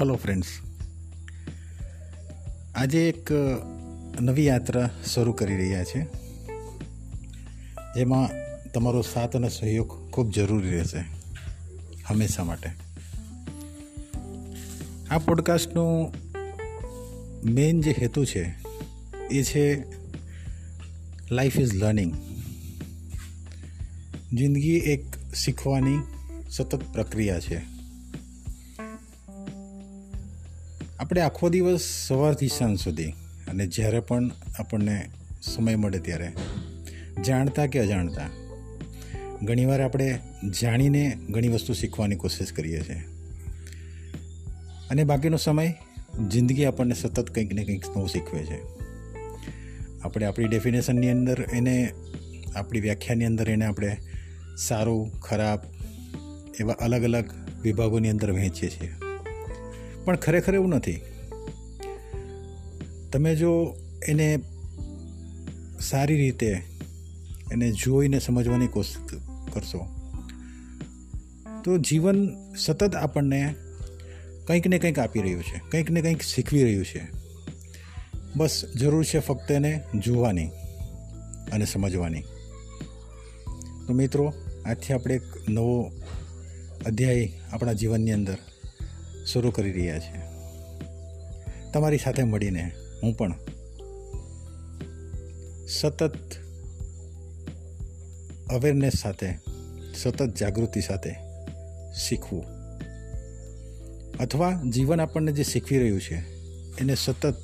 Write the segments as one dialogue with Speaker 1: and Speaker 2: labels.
Speaker 1: Hello friends આજે એક નવી યાત્રા શરૂ કરી રહ્યા છે. જેમાં તમારો સાથ અને સહયોગ ખૂબ જરૂરી રહેશે. હંમેશા માટે. આ પોડકાસ્ટનું મેઇન જે હેતુ છે, એ છે લાઈફ ઇઝ લર્નિંગ જિંદગી એક શીખવાની સતત પ્રક્રિયા છે. આપણે આખો દિવસ સવારથી સાંજ સુધી અને જ્યારે પણ આપણને સમય મળે ત્યારે જાણતા કે અજાણતા ઘણીવાર આપણે જાણીને ઘણી વસ્તુ શીખવાની કોશિશ કરીએ છીએ. અને બાકીનો સમય જિંદગી આપણને સતત કંઈક ને કંઈક નવું શીખવે છે. આપણે આપણી ડેફિનેશનની અંદર એને, આપણી વ્યાખ્યાની અંદર એને આપણે સારું, ખરાબ એવા અલગ અલગ વિભાગોની અંદર વહેંચીએ છીએ. પણ ખરેખર એવું નથી. તમે જો એને સારી રીતે એને જોઈને સમજવાની કોશિશ કરશો, તો જીવન સતત આપણને કંઈક ને કંઈક આપી રહ્યું છે, કંઈક ને કંઈક શીખવી રહ્યું છે. બસ જરૂર છે ફક્ત એને જોવાની અને સમજવાની. તો મિત્રો, આજથી આપણે એક નવો અધ્યાય આપણા જીવનની અંદર શરૂ કરી રહ્યા છે. તમારી સાથે મળીને હું પણ સતત અવેરનેસ સાથે, સતત જાગૃતિ સાથે શીખવું. અથવા જીવન આપણને જે શીખવી રહ્યું છે, એને સતત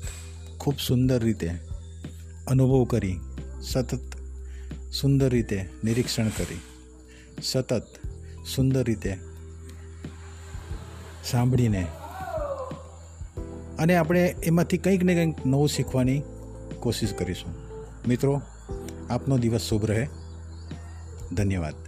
Speaker 1: ખૂબ સુંદર રીતે અનુભવ કરી, સતત સુંદર રીતે નિરીક્ષણ કરી, સતત સુંદર રીતે સાંભળીને. અને આપણે એમાંથી કંઈક ને કંઈક નવું શીખવાની કોશિશ કરીશું. મિત્રો, આપનો દિવસ શુભ રહે. ધન્યવાદ.